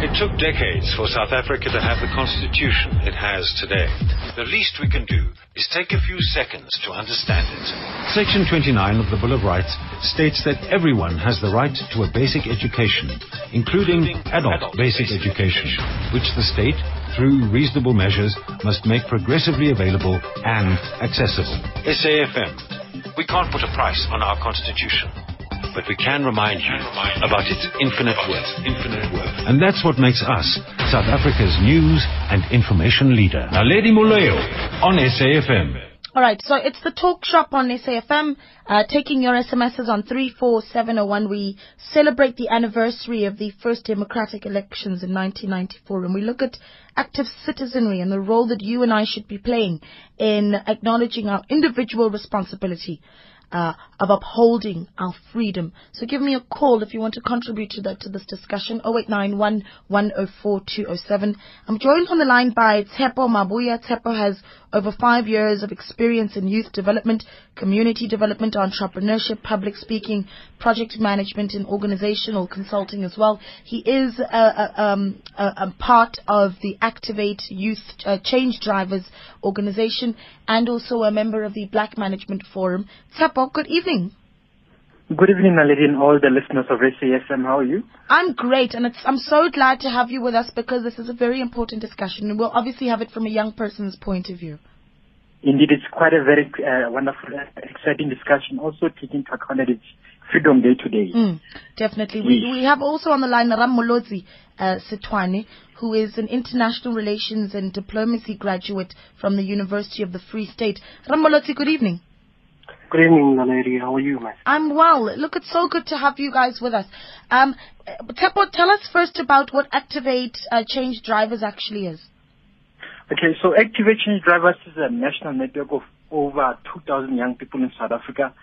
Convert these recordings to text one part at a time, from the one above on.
It took decades for South Africa to have the constitution it has today. The least we can do is take a few seconds to understand it. Section 29 of the Bill of Rights states that everyone has the right to a basic education, including adult basic education, which the state, through reasonable measures, must make progressively available and accessible. SAFM. We can't put a price on our constitution but we can remind you about its infinite worth. Infinite worth. And that's what makes us South Africa's news and information leader. Now, Naledi Moleo on SAFM. All right, so it's the talk shop on SAFM, uh, taking your SMSs on 34701. We celebrate the anniversary of the first democratic elections in 1994, and we look at active citizenry and the role that you and I should be playing in acknowledging our individual responsibility uh, of upholding our freedom. So give me a call if you want to contribute to, the, to this discussion. 0891 104 207. I'm joined on the line by Tshepo Mabuya. Tshepo has over five years of experience in youth development, community development, entrepreneurship, public speaking, project management, and organizational consulting as well. He is a, a, um, a, a part of the Activate Youth uh, Change Drivers organization and also a member of the Black Management Forum. Good evening. Good evening, Naledi, and all the listeners of SAFM. How are you? I'm great, and I'm so glad to have you with us because this is a very important discussion, and we'll obviously have it from a young person's point of view. Indeed, it's quite a very uh, wonderful, uh, exciting discussion. Also, taking into account that it's Freedom Day today. Mm, definitely. We, we have also on the line Rammolotsi uh, Sothoane, who is an international relations and diplomacy graduate from the University of the Free State. Rammolotsi, good evening. Good evening, lady. How are you, man? I'm well. Look, it's so good to have you guys with us. Um, Tshepo, tell us first about what Activate uh, Change Drivers actually is. Okay, so Activate Change Drivers is a national network of over 2,000 young people in South Africa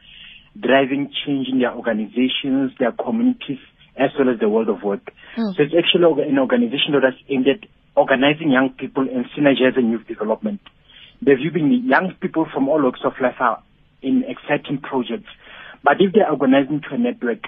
driving change in their organizations, their communities, as well as the world of work. Mm. So it's actually an organization that is aimed at organizing young people and synergizing youth development. The view being young people from all walks of life are in exciting projects. But if they're organized into a network,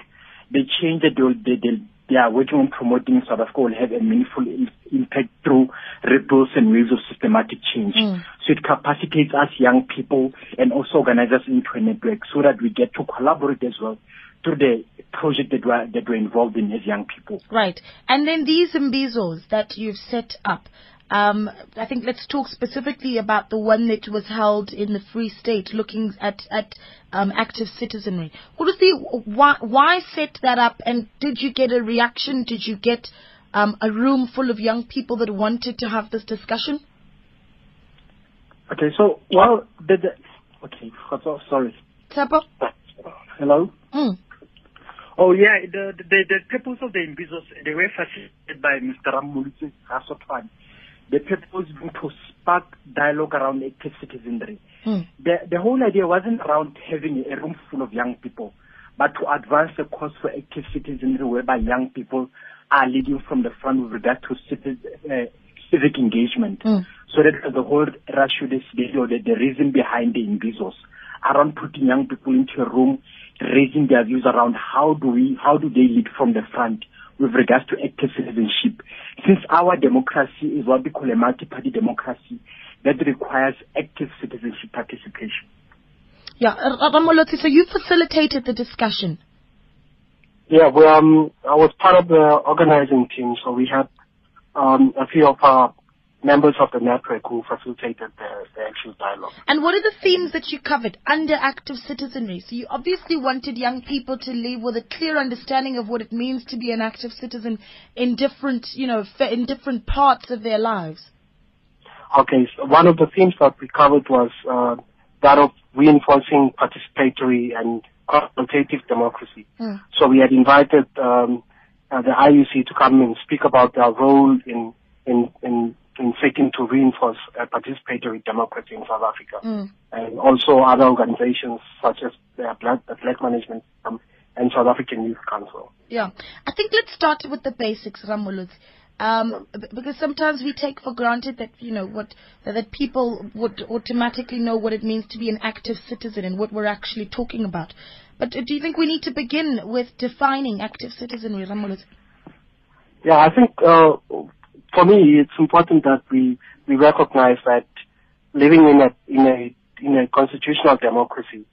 the change that they, they, they are working on promoting in South Africa will have a meaningful impact through ripples and waves of systematic change. Mm. So it capacitates us young people and also organizes us into a network so that we get to collaborate as well through the project that we're, that we're involved in as young people. Right. And then these imbizos that you've set up, um, I think let's talk specifically about the one that was held in the Free State, looking at at um, active citizenry. What was the why, why set that up, and did you get a reaction? Did you get um, a room full of young people that wanted to have this discussion? Okay, so well, the, the okay, sorry. Hello. Mm. Oh yeah, the the the purpose of the imbizos they were facilitated by Mr. Rammolotsi Hasotwan the purpose being to spark dialogue around active citizenry. Mm. The, the whole idea wasn't around having a room full of young people, but to advance the cause for active citizenry whereby young people are leading from the front with regard to civic, uh, civic engagement. Mm. So that the whole ratio, video, the, the reason behind the imbizos around putting young people into a room, raising their views around how do we, how do they lead from the front with regards to active citizenship. Since our democracy is what we call a multi-party democracy, that requires active citizenship participation. Yeah, Rammolotsi, so you facilitated the discussion. Yeah, well, um, I was part of the organizing team, so we had um, a few of our members of the network who facilitated the, the actual dialogue. And what are the themes that you covered under active citizenry? So you obviously wanted young people to live with a clear understanding of what it means to be an active citizen in different, you know, in different parts of their lives. Okay, so one of the themes that we covered was uh, that of reinforcing participatory and consultative democracy. Mm. So we had invited um, uh, the IEC to come and speak about their role in in, in in seeking to reinforce participatory democracy in South Africa. Mm. And also other organizations such as the Black, the Black Management um, and South African Youth Council. Yeah. I think let's start with the basics, Rammolotsi. Um, because sometimes we take for granted that you know what that people would automatically know what it means to be an active citizen and what we're actually talking about. But do you think we need to begin with defining active citizenry, Rammolotsi? Yeah, I think uh, for me it's important that we we recognize that living in a in a in a constitutional democracy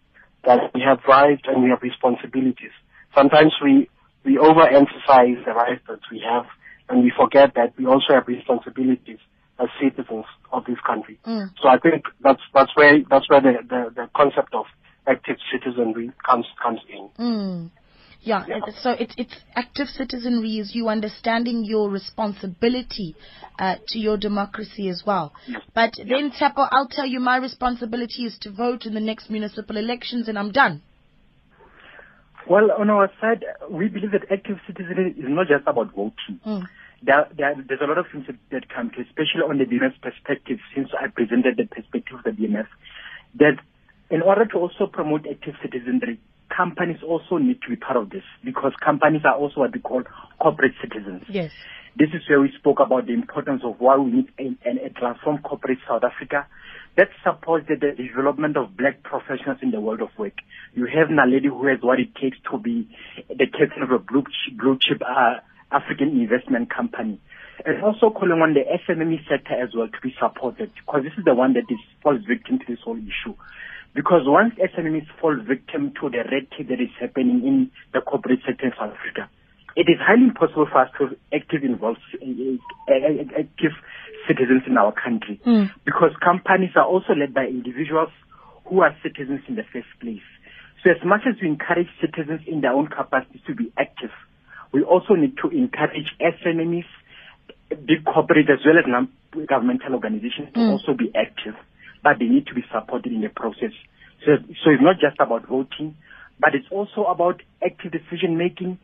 that we have rights and we have responsibilities. Sometimes we we overemphasize the rights that we have and we forget that we also have responsibilities as citizens of this country. Mm. So I think that's that's where that's where the, the, the concept of active citizenry comes comes in. Mm. Yeah, yeah, so it's it's active citizenry is you understanding your responsibility uh, to your democracy as well. Yes. But then, Tshepo, I'll tell you my responsibility is to vote in the next municipal elections, and I'm done. Well, on our side, we believe that active citizenry is not just about voting. Mm. There, there, there's a lot of things that, that come to, especially on the BMF perspective, since I presented the perspective of the BMF, that in order to also promote active citizenry, companies also need to be part of this because companies are also what we call corporate citizens. Yes. This is where we spoke about the importance of why we need a, a, a transformed corporate South Africa that supports the, the, development of black professionals in the world of work. You have Naledi who has what it takes to be the captain of a blue chip, blue chip uh, African investment company. And also calling on the SMME sector as well to be supported because this is the one that is falls victim to this whole issue. Because once SMMEs fall victim to the red tape that is happening in the corporate sector in South Africa, it is highly impossible for us to active involve active citizens in our country mm. because companies are also led by individuals who are citizens in the first place. So as much as we encourage citizens in their own capacity to be active, we also need to encourage SMMEs, big corporate as well as non-governmental organizations to mm. also be active, but they need to be supported in the process. So, so it's not just about voting, but it's also about active decision making,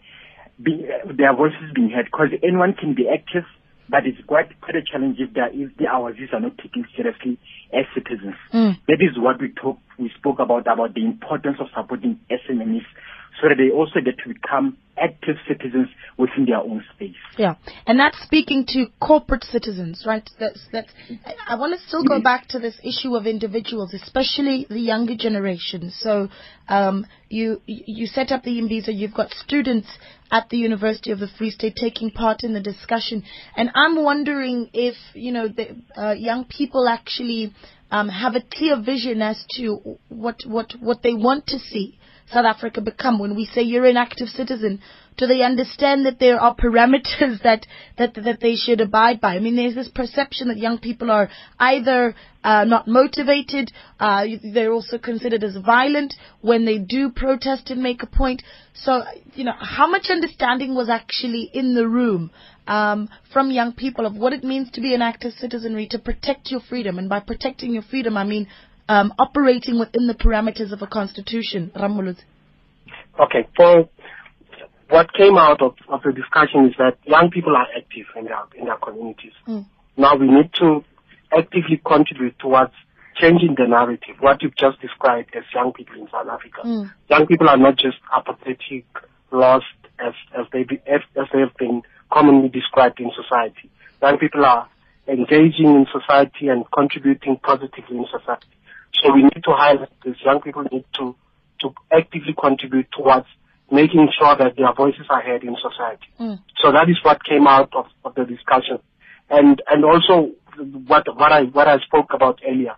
be, their voices being heard because anyone can be active, but it's quite quite a challenge if, if the our views are not taken seriously as citizens. Mm. That is what we talk we spoke about about the importance of supporting SMEs so that they also get to become active citizens within their own space. Yeah, and that's speaking to corporate citizens, right? That's that's. I want to still go back to this issue of individuals, especially the younger generation. So, um, you you set up the Imbizo. You've got students at the University of the Free State taking part in the discussion, and I'm wondering if you know the uh, young people actually um, have a clear vision as to what what what they want to see South Africa become when we say you're an active citizen? Do they understand that there are parameters that, that, that they should abide by? I mean, there's this perception that young people are either uh, not motivated, uh, they're also considered as violent when they do protest and make a point. So, you know, how much understanding was actually in the room um, from young people of what it means to be an active citizenry to protect your freedom? And by protecting your freedom, I mean um, operating within the parameters of a constitution, Rammolotsi? Okay, for what came out of, of the discussion is that young people are active in their in their communities. Mm. Now we need to actively contribute towards changing the narrative. What you've just described as young people in South Africa. Mm. Young people are not just apathetic, lost as as they be, as, as they have been commonly described in society. Young people are engaging in society and contributing positively in society. So we need to highlight this. Young people need to, to actively contribute towards making sure that their voices are heard in society. Mm. So that is what came out of, of the discussion. And, and also what, what I, what I spoke about earlier,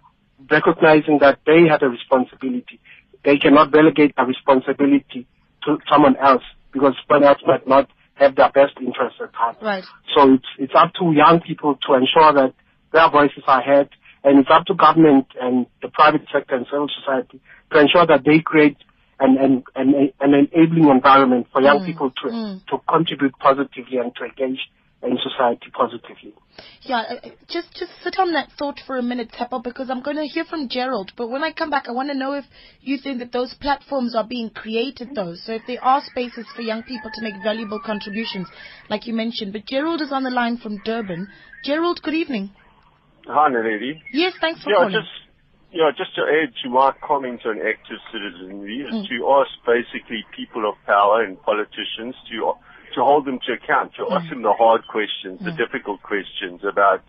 recognizing that they have a responsibility. They cannot delegate a responsibility to someone else because someone else might not have their best interests at heart. Right. So it's, it's up to young people to ensure that their voices are heard and it's up to government and the private sector and civil society to ensure that they create an, an, an, an enabling environment for young mm. people to, mm. to contribute positively and to engage in society positively. Yeah, uh, just just sit on that thought for a minute, Tshepo, because I'm going to hear from Gerald. But when I come back, I want to know if you think that those platforms are being created, though. So if there are spaces for young people to make valuable contributions, like you mentioned. But Gerald is on the line from Durban. Gerald, good evening. Hi, Naledi. Yes, thanks for yeah, calling. Just, yeah, just to add to my comments on active citizenry is mm. to ask basically people of power and politicians to to hold them to account, to mm. ask them the hard questions, mm. the difficult questions about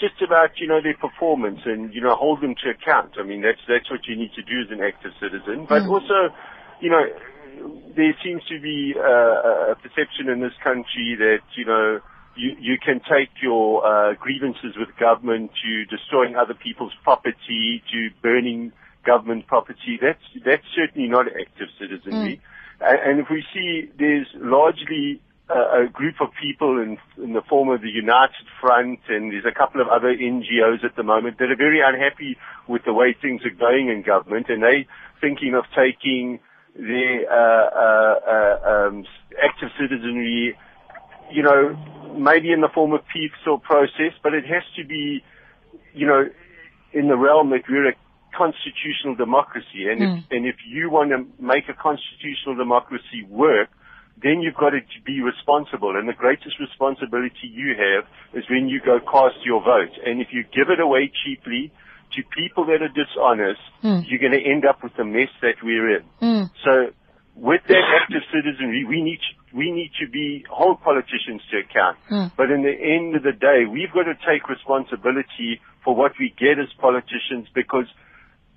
just about you know their performance and you know hold them to account. I mean that's that's what you need to do as an active citizen, but mm. also you know there seems to be uh, a perception in this country that, you know, you, you can take your uh, grievances with government to destroying other people's property, to burning government property. That's that's certainly not active citizenry. Mm. And if we see there's largely a, a group of people in, in the form of the United Front, and there's a couple of other NGOs at the moment that are very unhappy with the way things are going in government, and they thinking of taking the uh, uh, uh, um, active citizenry, you know, maybe in the form of peaceful process, but it has to be, you know, in the realm that we're a constitutional democracy, and mm. if and if you want to make a constitutional democracy work, then you've got to be responsible. And the greatest responsibility you have is when you go cast your vote. And if you give it away cheaply to people that are dishonest, mm. you're going to end up with the mess that we're in. Mm. So with that active citizenry, we need to, we need to be hold politicians to account. Mm. But in the end of the day, we've got to take responsibility for what we get as politicians because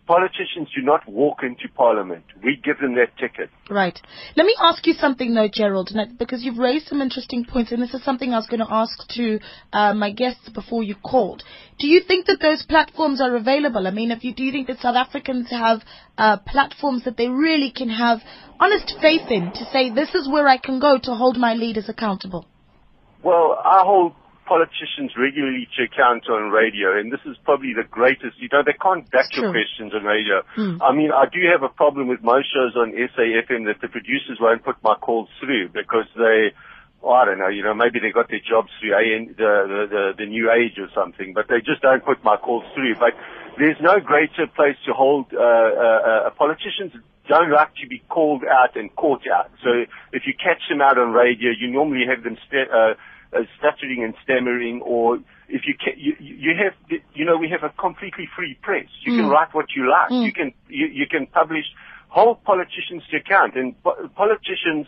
Politicians do not walk into Parliament. We give them that ticket. Right. Let me ask you something though, Gerald, because you've raised some interesting points, and this is something I was going to ask to uh, my guests before you called. Do you think that those platforms are available? I mean, if you do you think that South Africans have uh, platforms that they really can have honest faith in to say this is where I can go to hold my leaders accountable? Well, I hold politicians regularly check out on radio, and this is probably the greatest. You know, they can't back your questions on radio. Mm. I mean, I do have a problem with most shows on SAFM that the producers won't put my calls through because they, oh, I don't know, you know, maybe they got their jobs through AN, the, the, the, the New Age or something, but they just don't put my calls through. But there's no greater place to hold uh, uh, uh, politicians don't like to be called out and caught out. So if you catch them out on radio, you normally have them st- uh, uh, stuttering and stammering, or if you can, you, you have, you know, we have a completely free press. You mm. can write what you like. Mm. You can, you, you can publish. Hold politicians to account, and po- politicians.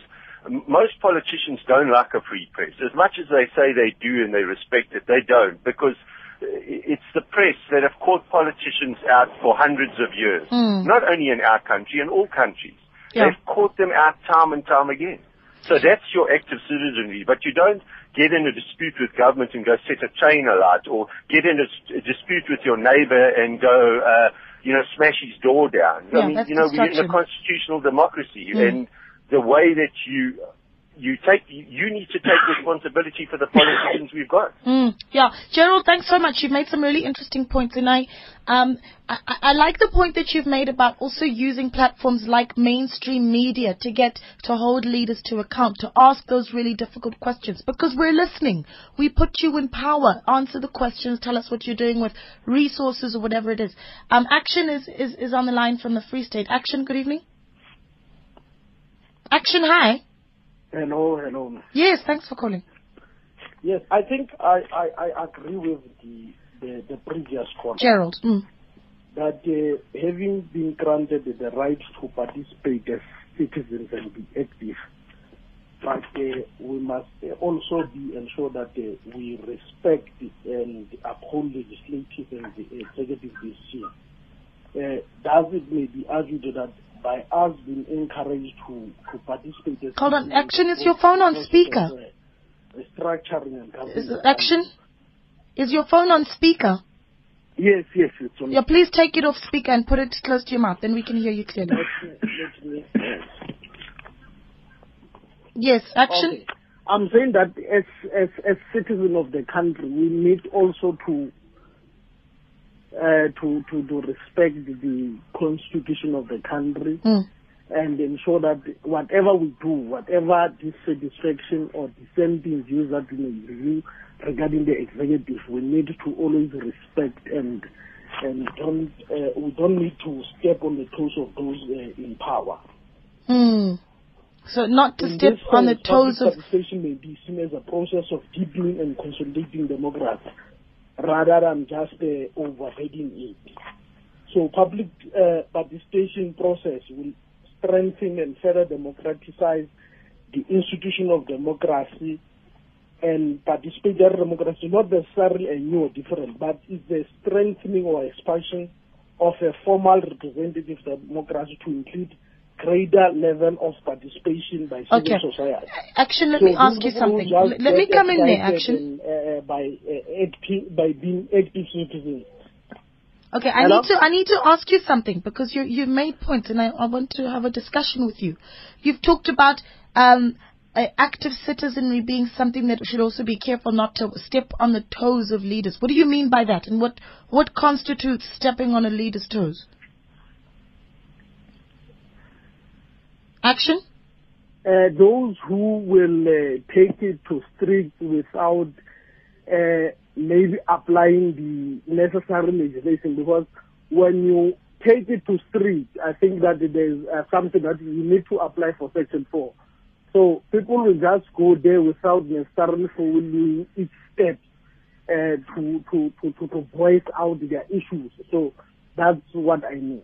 Most politicians don't like a free press. As much as they say they do and they respect it, they don't because it's the press that have caught politicians out for hundreds of years. Mm. Not only in our country, in all countries. Yeah. They've caught them out time and time again. So that's your active citizenry. But you don't get in a dispute with government and go set a chain alight or get in a, a dispute with your neighbor and go, uh, you know, smash his door down. Yeah, I mean, you know, we're in a constitutional democracy mm. and the way that you you take you need to take responsibility for the politicians we've got. Mm, yeah, Gerald, thanks so much. You've made some really interesting points, and I, um, I, I like the point that you've made about also using platforms like mainstream media to get to hold leaders to account, to ask those really difficult questions, because we're listening. We put you in power. Answer the questions. Tell us what you're doing with resources or whatever it is. Um, Action is, is is on the line from the Free State. Action, good evening. Action, hi. Hello, hello. Yes, thanks for calling. Yes, I think I, I, I agree with the, the, the previous caller. Gerald. Mm. That uh, having been granted the right to participate as citizens and be active, but uh, we must also be ensure that uh, we respect and uphold legislative and executive decision. Uh, does it may be argued that by us being encouraged to, to participate. Hold on, Action, is your phone on speaker? And is Action? Is your phone on speaker? Yes, yes, it's on. Yeah, please take it off speaker and put it close to your mouth, then we can hear you clearly. yes, Action. Okay. I'm saying that as as as citizen of the country, we need also to uh, to, to, to respect the constitution of the country mm. and ensure that whatever we do, whatever dissatisfaction or dissenting views that we may review regarding the executive, we need to always respect and and don't uh, we don't need to step on the toes of those uh, in power. Mm. So not to in step on the toes of. Participation may be seen as a process of deepening and consolidating democracy rather than just uh, overriding it. So public uh, participation process will strengthen and further democratize the institution of democracy and participatory democracy, not necessarily a new or different, but it's the strengthening or expansion of a formal representative democracy to include greater level of participation by civil okay. society. Action, let so me ask you something. Let me come in there, Action. uh, by, uh, by being active citizens. Okay, I Hello? need to I need to ask you something because you you made points and I, I want to have a discussion with you. You've talked about um, active citizenry being something that should also be careful not to step on the toes of leaders. What do you mean by that, and what what constitutes stepping on a leader's toes? Action. Uh, those who will uh, take it to street without uh, maybe applying the necessary legislation because when you take it to street, I think that there's uh, something that you need to apply for Section 4. So people will just go there without necessarily following each step uh, to, to, to, to, to voice out their issues. So that's what I mean.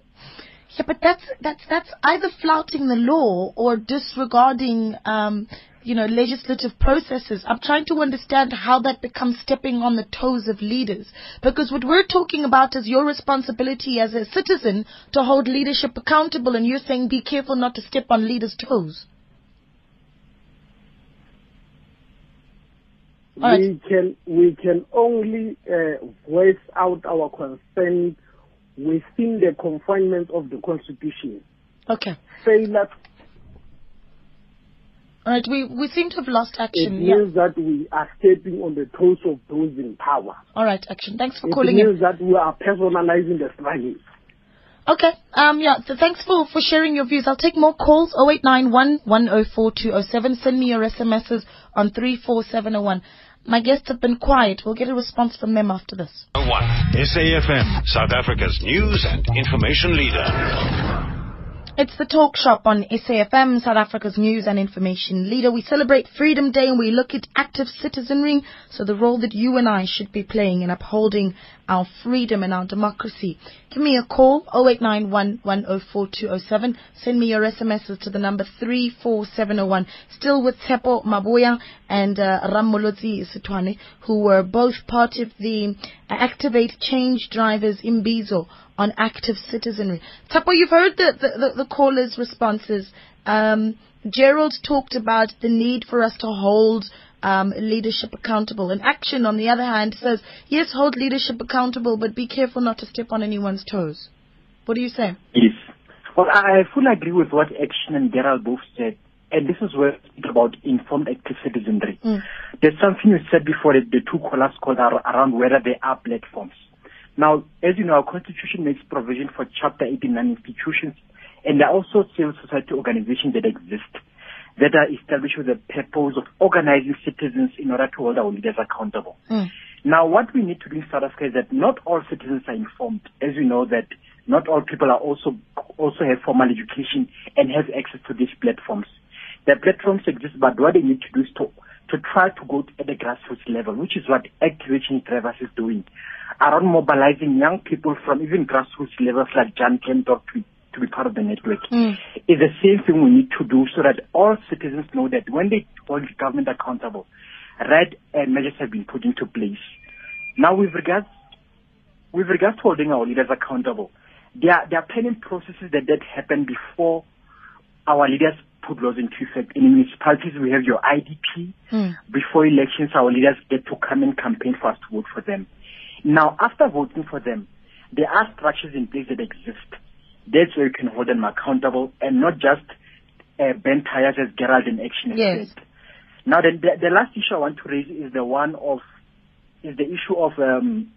Yeah, but that's that's that's either flouting the law or disregarding um, you know, legislative processes. I'm trying to understand how that becomes stepping on the toes of leaders. Because what we're talking about is your responsibility as a citizen to hold leadership accountable, and you're saying be careful not to step on leaders' toes. we can we can only uh, voice out our concern within the confinement of the Constitution. Okay. Failure. All right, we, we seem to have lost action. It means yeah. that we are stepping on the toes of those in power. All right, action. Thanks for it calling in. It means that we are personalizing the struggle. Okay. Um. Yeah. So thanks for, for sharing your views. I'll take more calls. 0891 104 207. Send me your SMSs on 34701. My guests have been quiet. We'll get a response from them after this. One SAFM, South Africa's news and information leader. It's the talk shop on SAFM, South Africa's news and information leader. We celebrate Freedom Day and we look at active citizenry, so the role that you and I should be playing in upholding our freedom and our democracy. Give me a call, 0891 Send me your SMSs to the number 34701. Still with Tshepo Mabuya and uh, Rammolotsi Sothoane, who were both part of the Activate Change Drivers Imbizo on active citizenry. Tshepo, you've heard the, the, the callers' responses. Um, Gerald talked about the need for us to hold um, leadership accountable. And Action, on the other hand, says, yes, hold leadership accountable, but be careful not to step on anyone's toes. What do you say? Yes. Well, I fully agree with what Action and Gerald both said. And this is where it's about informed active citizenry. Mm. There's something you said before that the two callers called around whether there are platforms. Now, as you know, our constitution makes provision for Chapter 89 institutions, and there are also civil society organizations that exist that are established with the purpose of organizing citizens in order to hold our leaders accountable. Mm. Now, what we need to do in South Africa is that not all citizens are informed. As you know, that not all people are also also have formal education and have access to these platforms. The platforms exist, but what they need to do is to to try to go at the grassroots level, which is what Activation Drivers is doing around mobilizing young people from even grassroots levels like Jan Kempdorp to, to be part of the network mm. is the same thing we need to do so that all citizens know that when they hold government accountable, right uh, measures have been put into place. Now, with regards with regards to holding our leaders accountable, there are, there are planning processes that that happen before our leaders put laws into effect. In municipalities, we have your IDP. Mm. Before elections, our leaders get to come and campaign for us to vote for them. Now, after voting for them, there are structures in place that exist. That's where you can hold them accountable and not just uh, bend tires as Gerald in action yes. said. Now, the, the, the, last issue I want to raise is the one of is the issue of um,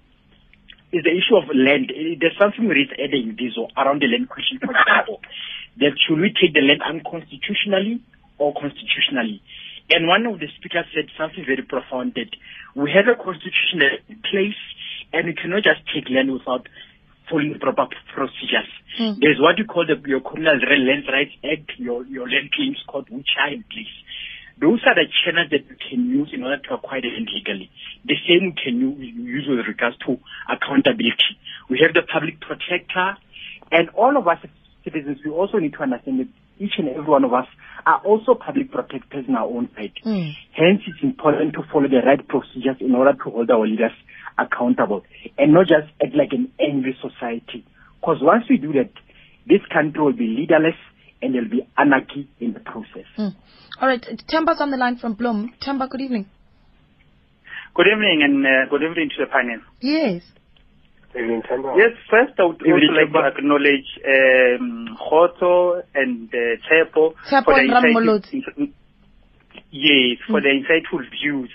is the issue of land. There's something we raised adding this around the land question, for example, that should we take the land unconstitutionally or constitutionally? And one of the speakers said something very profound that we have a constitution in place and we cannot just take land without following proper procedures. Mm. There's what you call the your Communal Land Rights Act, your your land claims court, which are in place. Those are the channels that you can use in order to acquire the land legally. The same can you use with regards to accountability. We have the public protector, and all of us citizens, we also need to understand that each and every one of us are also public protectors in our own right. Mm. Hence, it's important to follow the right procedures in order to hold our leaders accountable and not just act like an angry society. Because once we do that, this country will be leaderless and there'll be anarchy in the process. Mm. All right, Temba's on the line from Bloem. Temba, good evening. Good evening and uh, good evening to the panel. Yes. Evening, Yes, first I would also like to acknowledge um, Khoto and uh, Tshepo for the insightful, yes, for mm. the insightful views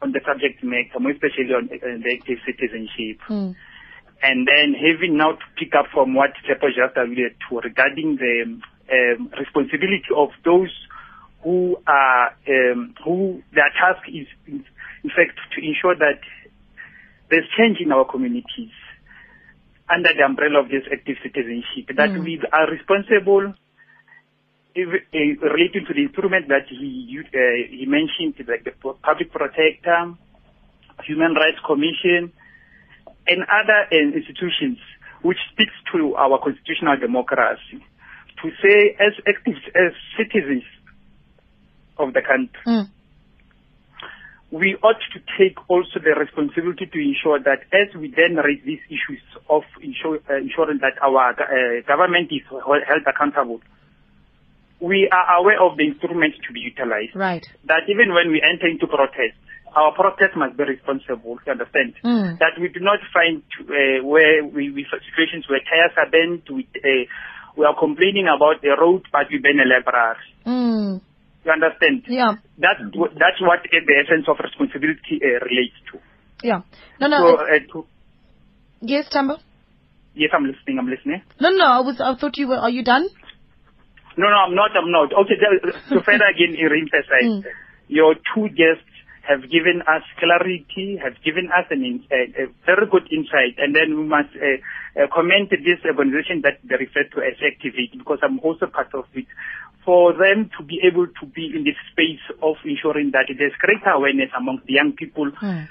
on the subject matter, more especially on uh, the active citizenship. Mm. And then having now to pick up from what Tshepo just alluded to regarding the um, responsibility of those who are um, who their task is in, in fact to ensure that there's change in our communities under the umbrella of this active citizenship that mm. we are responsible if, uh, relating to the improvement that he uh, he mentioned like the public protector human rights commission and other uh, institutions which speaks to our constitutional democracy to say as active as citizens of the country mm. We ought to take also the responsibility to ensure that as we then raise these issues of ensure, uh, ensuring that our uh, government is held accountable, we are aware of the instruments to be utilized. Right. That even when we enter into protest, our protest must be responsible, you understand? Mm. That we do not find uh, where we, we situations where tires are bent, we, uh, we are complaining about the road, but we burn a library. Mm. You understand? Yeah. That's that's what the essence of responsibility uh, relates to. Yeah. No, no. So, uh, to, yes, Temba. Yes, I'm listening. I'm listening. No, no. I was. I thought you were. Are you done? No, no, I'm not. I'm not. Okay. To further again, re-emphasize, mm. your two guests have given us clarity, have given us an a, a, very good insight, and then we must uh, uh, comment this organization that they refer to as Activate because I'm also part of it. For them to be able to be in this space of ensuring that there's greater awareness among the young people mm.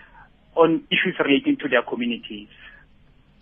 on issues relating to their communities.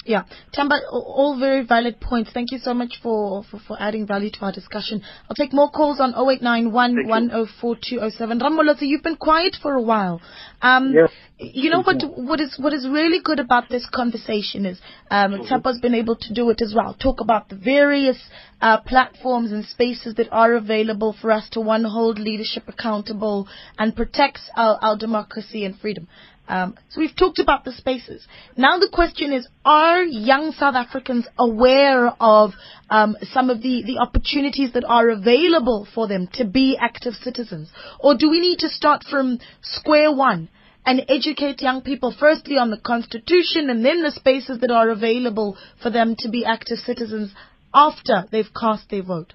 Yeah, Temba, all very valid points. Thank you so much for, for, for adding value to our discussion. I'll take more calls on 0891 104207. Rammolotsi, you've been quiet for a while. Um, yes. You know what, what is, what is really good about this conversation is, um, mm-hmm. Temba's been able to do it as well. Talk about the various, uh, platforms and spaces that are available for us to one hold leadership accountable and protects our, our democracy and freedom. Um, so we've talked about the spaces. Now the question is, are young South Africans aware of um, some of the, the opportunities that are available for them to be active citizens? Or do we need to start from square one and educate young people firstly on the Constitution and then the spaces that are available for them to be active citizens after they've cast their vote?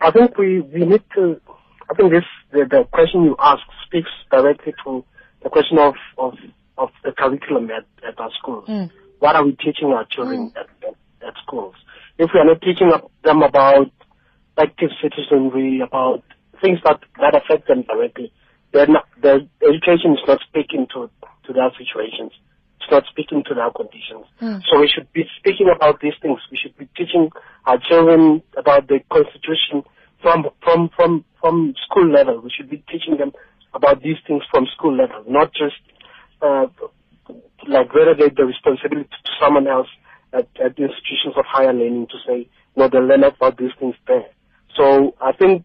I think we, we need to, I think this, the, the question you ask speaks directly to the question of, of, of the curriculum at, at our schools. Mm. What are we teaching our children mm. at, at, at, schools? If we are not teaching them about active citizenry, about things that, that affect them directly, then the education is not speaking to, to their situations. It's not speaking to their conditions. Mm. So we should be speaking about these things. We should be teaching our children about the constitution from, from, from, from school level. We should be teaching them about these things from school level, not just uh, like relegate the responsibility to someone else at, at the institutions of higher learning to say, no, they learn about these things there. So I think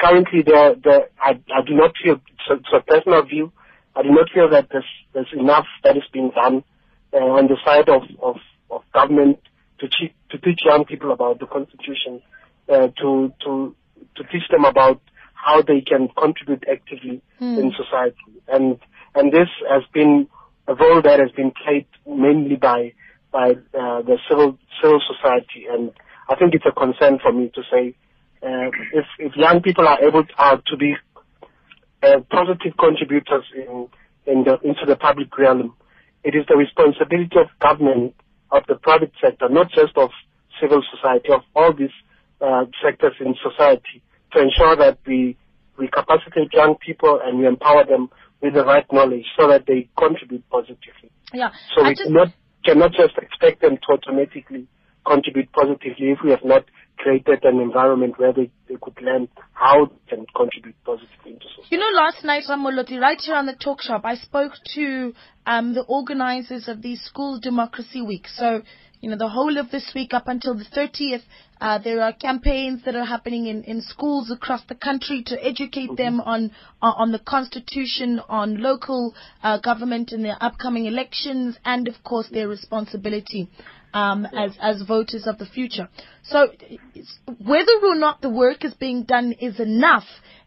currently there, there I, I do not feel, it's a, personal view, I do not feel that there's, there's enough that is being done uh, on the side of, of, of government to, teach, to teach young people about the Constitution, uh, to, to, to teach them about how they can contribute actively mm. in society. And and this has been a role that has been played mainly by by uh, the civil civil society. And I think it's a concern for me to say uh, if if young people are able to, uh, to be uh, positive contributors in in the into the public realm, it is the responsibility of government, of the private sector, not just of civil society, of all these uh, sectors in society, to ensure that we, we capacitate young people and we empower them with the right knowledge so that they contribute positively. Yeah. So I we just... cannot, cannot just expect them to automatically contribute positively if we have not created an environment where they, they could learn how they can contribute positively into society. You know, last night, Rammolotsi, right here on the talk shop, I spoke to um, the organizers of the School Democracy Week. So, you know, the whole of this week up until the 30th, uh, there are campaigns that are happening in, in schools across the country to educate mm-hmm. them on, on the constitution, on local uh, government in their upcoming elections, and of course their responsibility um, yeah. as as voters of the future. So whether or not the work is being done is enough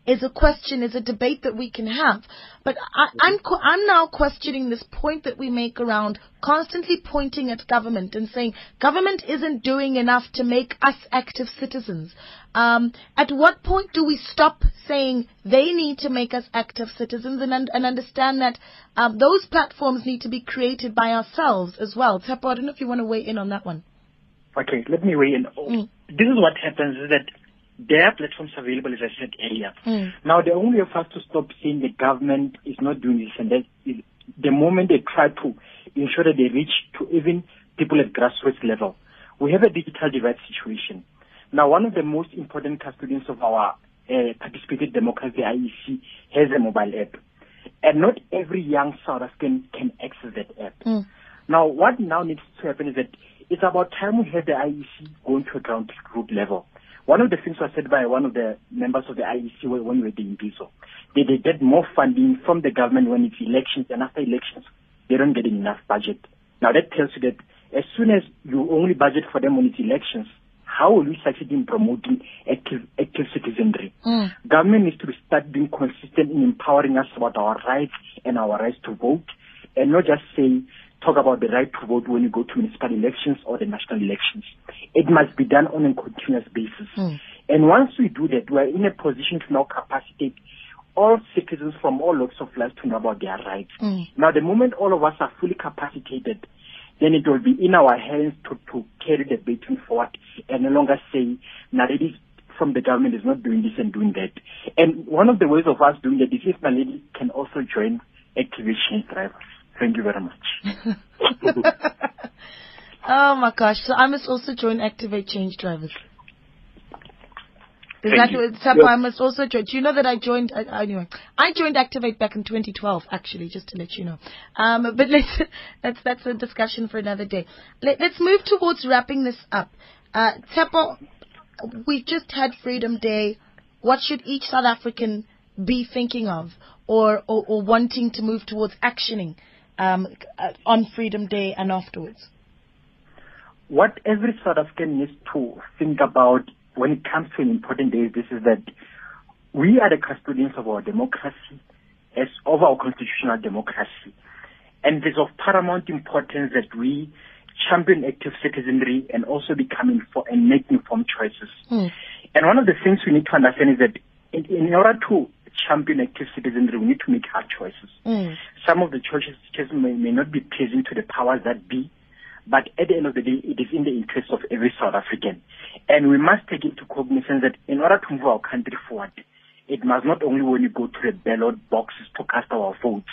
is a question, is a debate that we can have. But I, I'm, I'm now questioning this point that we make around constantly pointing at government and saying government isn't doing enough to make us active citizens. Um, at what point do we stop saying they need to make us active citizens and, and understand that um, those platforms need to be created by ourselves as well? Tshepo, I don't know if you want to weigh in on that one. Okay, let me in. Mm. This is what happens is that there are platforms available, as I said earlier. Mm. Now, the only way for us to stop saying the government is not doing this, and that is the moment they try to ensure that they reach to even people at grassroots level. We have a digital divide situation. Now, one of the most important custodians of our uh, participated democracy, IEC, has a mobile app. And not every young South African can access that app. Mm. Now, what now needs to happen is that it's about time we had the IEC going to a ground-group level. One of the things was said by one of the members of the IEC when we were doing Imbizo, they, they get more funding from the government when it's elections, and after elections, they don't get enough budget. Now that tells you that as soon as you only budget for them when it's elections, how will we succeed in promoting active, active citizenry? Mm. Government needs to start being consistent in empowering us about our rights and our rights to vote, and not just say talk about the right to vote when you go to municipal elections or the national elections. It must be done on a continuous basis. Mm. And once we do that, we're in a position to now capacitate all citizens from all walks of life to know about their rights. Mm. Now, the moment all of us are fully capacitated, then it will be in our hands to, to carry the baton forward and no longer say, Naledi from the government is not doing this and doing that. And one of the ways of us doing that is if Naledi can also join activation drivers. Thank you very much. oh my gosh. So I must also join Activate Change Drivers. Is Thank that what yes. I must also join? Do you know that I joined, uh, anyway, I joined Activate back in 2012, actually, just to let you know. Um, but let's, that's, that's a discussion for another day. Let, us move towards wrapping this up. Uh, Tshepo, we've just had Freedom Day. What should each South African be thinking of or, or, or wanting to move towards actioning um, uh, on Freedom Day and afterwards? What every South African needs to think about when it comes to an important day, this is that we are the custodians of our democracy, as of our constitutional democracy. And it is of paramount importance that we champion active citizenry and also become informed and make informed choices. Mm. And one of the things we need to understand is that in, in order to champion active citizenry, we need to make hard choices. Mm. Some of the choices may, may not be pleasing to the powers that be, but at the end of the day, it is in the interest of every South African. And we must take into cognizance that in order to move our country forward, it must not only when you go to the ballot boxes to cast our votes,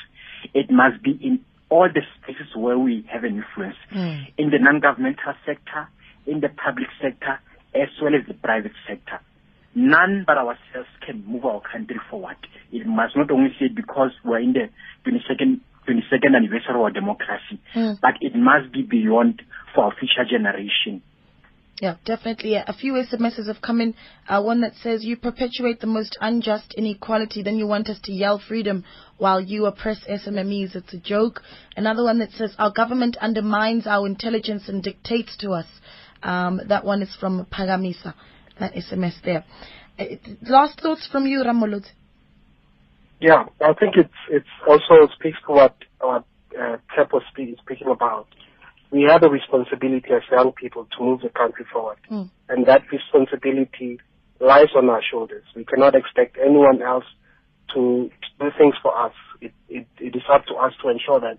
it must be in all the spaces where we have an influence, mm. in the non-governmental sector, in the public sector, as well as the private sector none but ourselves can move our country forward. It must not only say because we're in the 22nd, 22nd anniversary of our democracy, mm. but it must be beyond for our future generation. Yeah, definitely. A few SMSs have come in. Uh, one that says, You perpetuate the most unjust inequality, then you want us to yell freedom while you oppress SMMEs. It's a joke. Another one that says, Our government undermines our intelligence and dictates to us. Um, that one is from Pagamisa that SMS there. Uh, last thoughts from you, Rammolotsi. Yeah, I think it's it's also speaks to what what uh, Tshepo is speaking about. We have a responsibility as young people to move the country forward, mm. and that responsibility lies on our shoulders. We cannot expect anyone else to do things for us. It, it, it is up to us to ensure that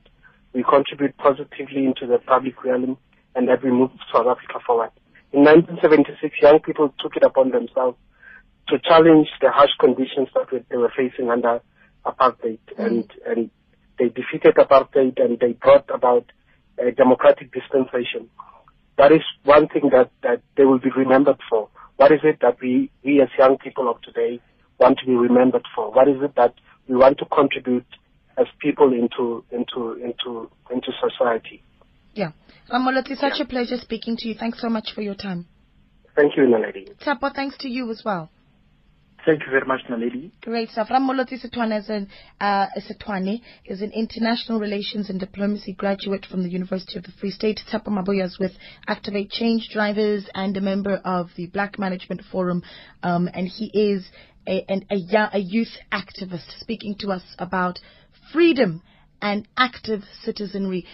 we contribute positively into the public realm and that we move South Africa forward. In 1976, young people took it upon themselves to challenge the harsh conditions that they were facing under apartheid, mm. and and they defeated apartheid and they brought about a democratic dispensation. That is one thing that that they will be remembered for. What is it that we we as young people of today want to be remembered for? What is it that we want to contribute as people into into into into society? Yeah. Rammolotsi, such yeah. a pleasure speaking to you. Thanks so much for your time. Thank you, Naledi. Tshepo, thanks to you as well. Thank you very much, Naledi. Great stuff. Rammolotsi Sothoane is an, uh, Sothoane is an international relations and diplomacy graduate from the University of the Free State. Tshepo Mabuya is with Activate Change Drivers and a member of the Black Management Forum. Um, and he is a, a, a youth activist speaking to us about freedom and active citizenry.